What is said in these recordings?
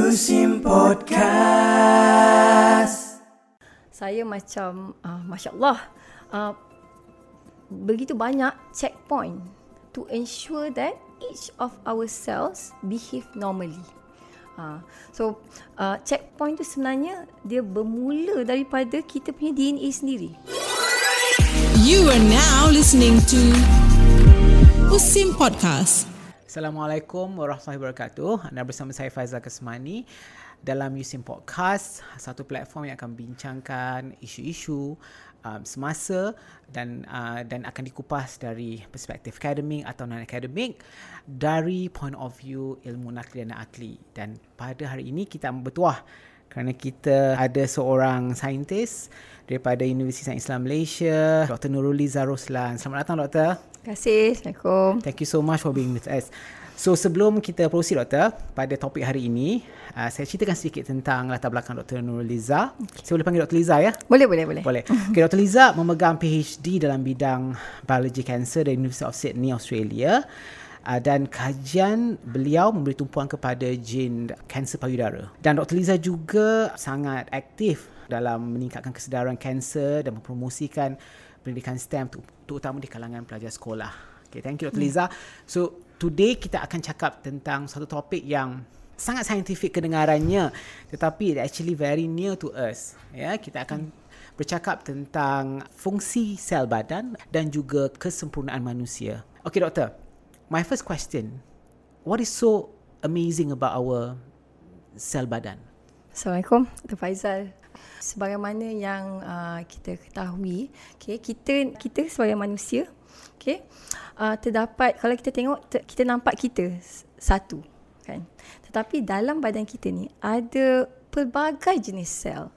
Yusim Podcast. Saya macam uh, Masya Allah uh, Begitu banyak checkpoint To ensure that each of our cells behave normally uh, So uh, checkpoint tu sebenarnya Dia bermula daripada kita punya DNA sendiri You are now listening to Usim Podcast. Assalamualaikum warahmatullahi wabarakatuh. Anda bersama saya Faizal Kesmani dalam Usim Podcast, satu platform yang akan bincangkan isu-isu um, semasa dan uh, dan akan dikupas dari perspektif akademik atau non akademik dari point of view ilmu nakli dan akli. Dan pada hari ini kita bertuah kerana kita ada seorang saintis daripada Universiti Sains Islam Malaysia, Dr. Nuruliza Roslan. Selamat datang Doktor. Terima kasih Assalamualaikum Thank you so much for being with us. So sebelum kita proceed doktor pada topik hari ini, uh, saya ceritakan sedikit tentang latar belakang Dr. Nurul Liza. Saya boleh panggil Dr. Liza ya? Boleh boleh boleh Boleh. Okay, Dr. Liza memegang PhD dalam bidang biologi kanser dari University of Sydney, Australia. Uh, dan kajian beliau memberi tumpuan kepada jin kanser payudara. Dan Dr. Liza juga sangat aktif dalam meningkatkan kesedaran kanser dan mempromosikan pendidikan STEM terutama di kalangan pelajar sekolah. Okay, thank you Dr. Liza. So, today kita akan cakap tentang satu topik yang sangat saintifik kedengarannya tetapi it actually very near to us. Ya, kita akan bercakap tentang fungsi sel badan dan juga kesempurnaan manusia. Okay, doktor. My first question. What is so amazing about our sel badan? Assalamualaikum Dr. Faizal sebagaimana yang uh, kita ketahui okay, kita kita sebagai manusia okay, uh, terdapat kalau kita tengok ter, kita nampak kita satu kan? Tetapi dalam badan kita ni ada pelbagai jenis sel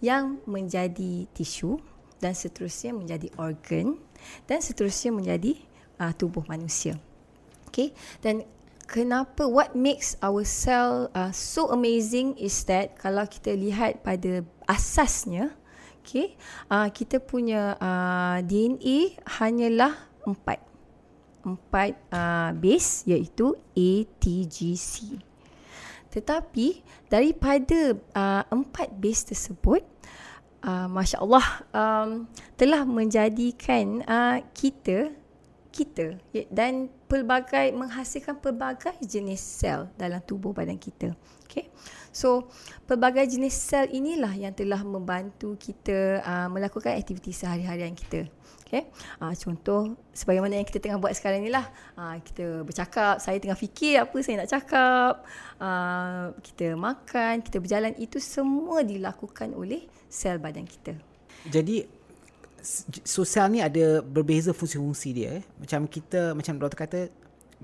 yang menjadi tisu dan seterusnya menjadi organ dan seterusnya menjadi uh, tubuh manusia okay? Dan kenapa what makes our cell uh, so amazing is that kalau kita lihat pada asasnya okay uh, kita punya uh, DNA hanyalah empat. Empat uh, base iaitu A T G C. Tetapi daripada uh, empat base tersebut uh, masya Allah um, telah menjadikan uh, kita kita dan pelbagai menghasilkan pelbagai jenis sel dalam tubuh badan kita. Okay. So, pelbagai jenis sel inilah yang telah membantu kita uh, melakukan aktiviti sehari-harian kita. Okay. Uh, contoh, sebagaimana yang kita tengah buat sekarang ni lah. Uh, kita bercakap, saya tengah fikir apa saya nak cakap. Uh, kita makan, kita berjalan. Itu semua dilakukan oleh sel badan kita. Jadi sosial ni ada berbeza fungsi-fungsi dia eh. Macam kita macam doktor kata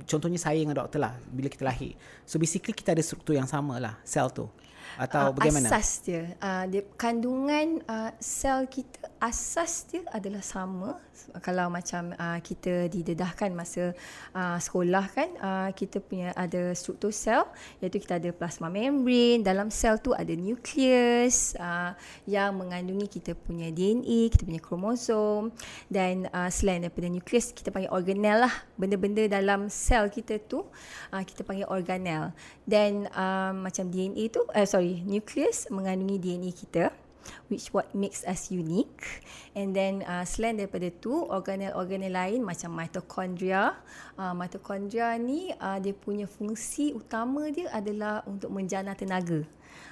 contohnya saya dengan doktor lah bila kita lahir. So basically kita ada struktur yang sama lah sel tu atau uh, bagaimana? Asas dia, uh, dia kandungan uh, sel kita asas dia adalah sama. Kalau macam uh, kita didedahkan masa uh, sekolah kan, uh, kita punya ada struktur sel, iaitu kita ada plasma membrane. Dalam sel tu ada nukleus uh, yang mengandungi kita punya DNA, kita punya kromosom dan uh, selain daripada nukleus kita panggil organel lah. Benda-benda dalam sel kita tu uh, kita panggil organel. Dan uh, macam DNA tu, uh, sorry, nucleus mengandungi DNA kita which what makes us unique. And then uh, selain daripada tu organel-organel lain macam mitochondria. Uh, mitochondria ni uh, dia punya fungsi utama dia adalah untuk menjana tenaga.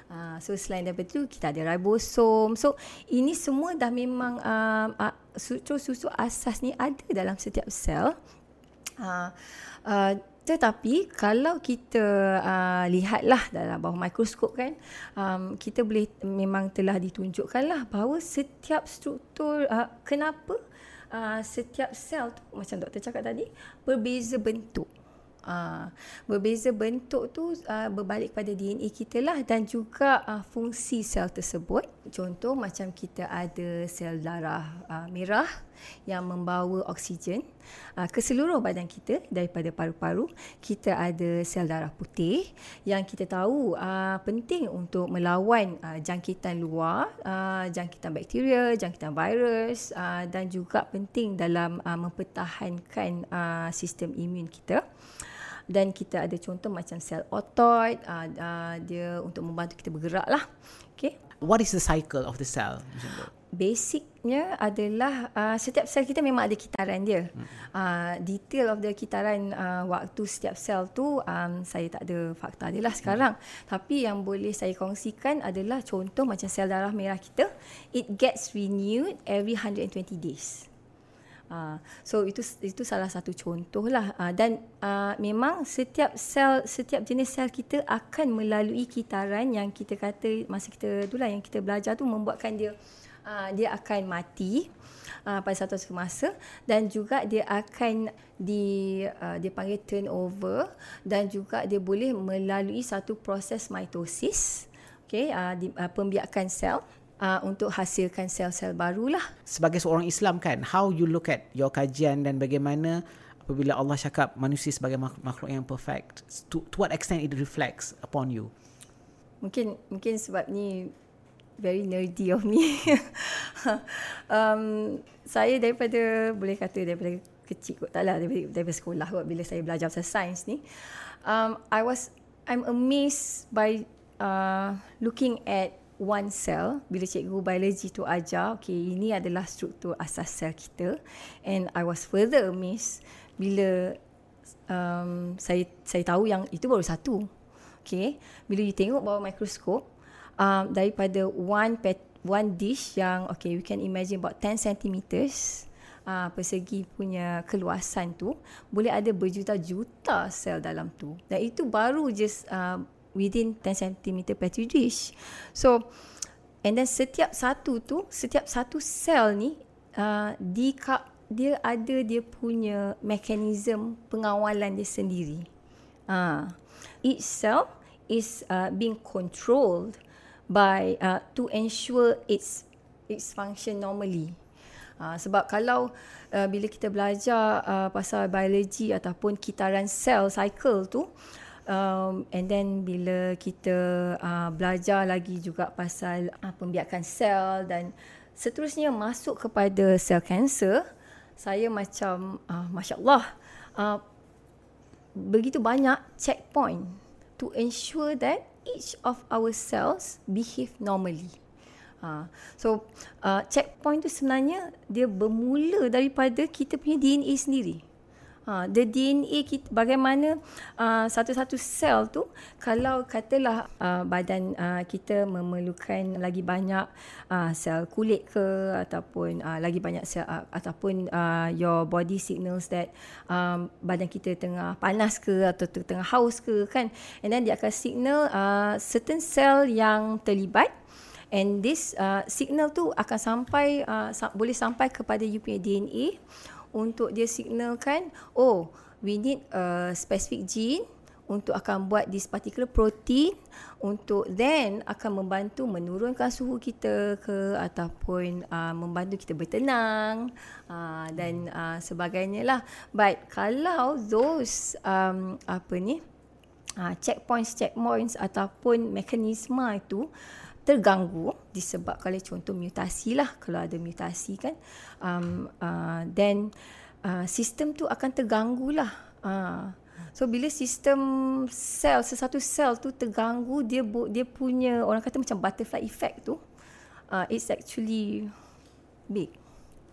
Uh, so selain daripada tu kita ada ribosom. So ini semua dah memang uh, uh, susu-susu asas ni ada dalam setiap sel. Uh, uh, tetapi kalau kita uh, lihatlah dalam bawah mikroskop kan, um, kita boleh memang telah ditunjukkanlah bahawa setiap struktur uh, kenapa uh, setiap sel tu macam doktor cakap tadi berbeza bentuk. Uh, berbeza bentuk tu uh, berbalik pada DNA kita lah dan juga uh, fungsi sel tersebut. Contoh macam kita ada sel darah uh, merah yang membawa oksigen uh, ke seluruh badan kita daripada paru-paru. Kita ada sel darah putih yang kita tahu uh, penting untuk melawan uh, jangkitan luar, uh, jangkitan bakteria, jangkitan virus uh, dan juga penting dalam uh, mempertahankan uh, sistem imun kita. dan kita ada contoh macam sel otot uh, uh, dia untuk membantu kita bergerak lah okay what is the cycle of the cell basicnya adalah uh, setiap sel kita memang ada kitaran dia. Hmm. Uh, detail of the kitaran uh, waktu setiap sel tu um, saya tak ada fakta dia lah sekarang. Hmm. Tapi yang boleh saya kongsikan adalah contoh macam sel darah merah kita, it gets renewed every 120 days. Uh, so itu itu salah satu contoh lah uh, dan uh, memang setiap sel setiap jenis sel kita akan melalui kitaran yang kita kata masa kita dulu lah yang kita belajar tu membuatkan dia uh, dia akan mati uh, pada satu masa dan juga dia akan di uh, dia panggil turnover dan juga dia boleh melalui satu proses mitosis. Okey uh, di, uh, pembiakan sel Uh, untuk hasilkan sel-sel barulah. Sebagai seorang Islam kan, how you look at your kajian dan bagaimana apabila Allah cakap manusia sebagai makhluk yang perfect, to, to what extent it reflects upon you? Mungkin mungkin sebab ni very nerdy of me. um, saya daripada boleh kata daripada kecil kot taklah daripada, daripada sekolah kot bila saya belajar pasal sains ni. Um, I was I'm amazed by uh, looking at one cell bila cikgu biologi tu ajar okay ini adalah struktur asas sel kita. And I was further amazed bila um, saya saya tahu yang itu baru satu okay. Bila you tengok bawah mikroskop um, daripada one pet, one dish yang okay we can imagine about 10 centimeters uh, persegi punya keluasan tu boleh ada berjuta-juta sel dalam tu. Dan itu baru just uh, within 10 centimeter petri dish so and then setiap satu tu setiap satu sel ni uh, di dia ada dia punya mekanisme pengawalan dia sendiri uh, each cell is uh, being controlled by uh, to ensure its its function normally. Uh, sebab kalau uh, bila kita belajar uh, pasal biologi ataupun kitaran sel cycle tu um, and then bila kita uh, belajar lagi juga pasal uh, pembiakan sel dan seterusnya masuk kepada sel kanser saya macam uh, masya-Allah uh, begitu banyak checkpoint to ensure that each of our cells behave normally. Ha. So uh, checkpoint tu sebenarnya dia bermula daripada kita punya DNA sendiri. Ha, the DNA kita bagaimana uh, satu-satu sel tu kalau katalah uh, badan uh, kita memerlukan lagi banyak uh, sel kulit ke ataupun uh, lagi banyak sel uh, ataupun uh, your body signals that um, badan kita tengah panas ke atau tengah haus ke kan? And then dia akan signal uh, certain cell yang terlibat. And this uh, signal tu akan sampai uh, sa- boleh sampai kepada you punya DNA untuk dia signalkan oh we need a specific gene untuk akan buat this particular protein untuk then akan membantu menurunkan suhu kita ke ataupun uh, membantu kita bertenang uh, dan uh, sebagainya lah. But kalau those um, apa ni uh, checkpoints checkpoints ataupun mekanisme itu terganggu disebabkan oleh contoh mutasi lah kalau ada mutasi kan. Um, uh, then uh, sistem tu akan terganggu lah. Uh, so bila sistem sel sesuatu sel tu terganggu dia dia punya orang kata macam butterfly effect tu uh, it's actually big.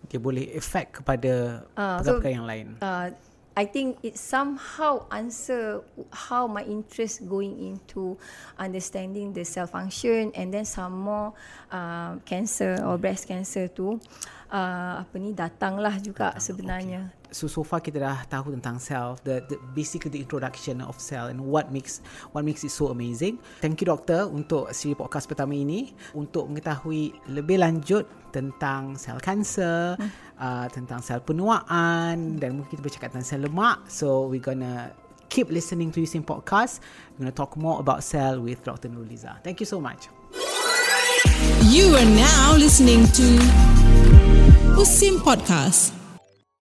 Dia boleh efek kepada uh, perkara so, yang lain. uh, I think it somehow answer how my interest going into understanding the cell function and then some more uh, cancer or breast cancer tu uh, apa ni datanglah juga Datang, sebenarnya. Okay. So so far kita dah tahu tentang cell, the, the basically the introduction of cell and what makes what makes it so amazing. Thank you doktor untuk siri podcast pertama ini untuk mengetahui lebih lanjut tentang sel kanser, hmm. uh, tentang sel penuaan dan mungkin kita bercakap tentang sel lemak. So we gonna keep listening to using podcast. We're gonna talk more about cell with Dr. Nuliza. Thank you so much. You are now listening to Usim Podcast.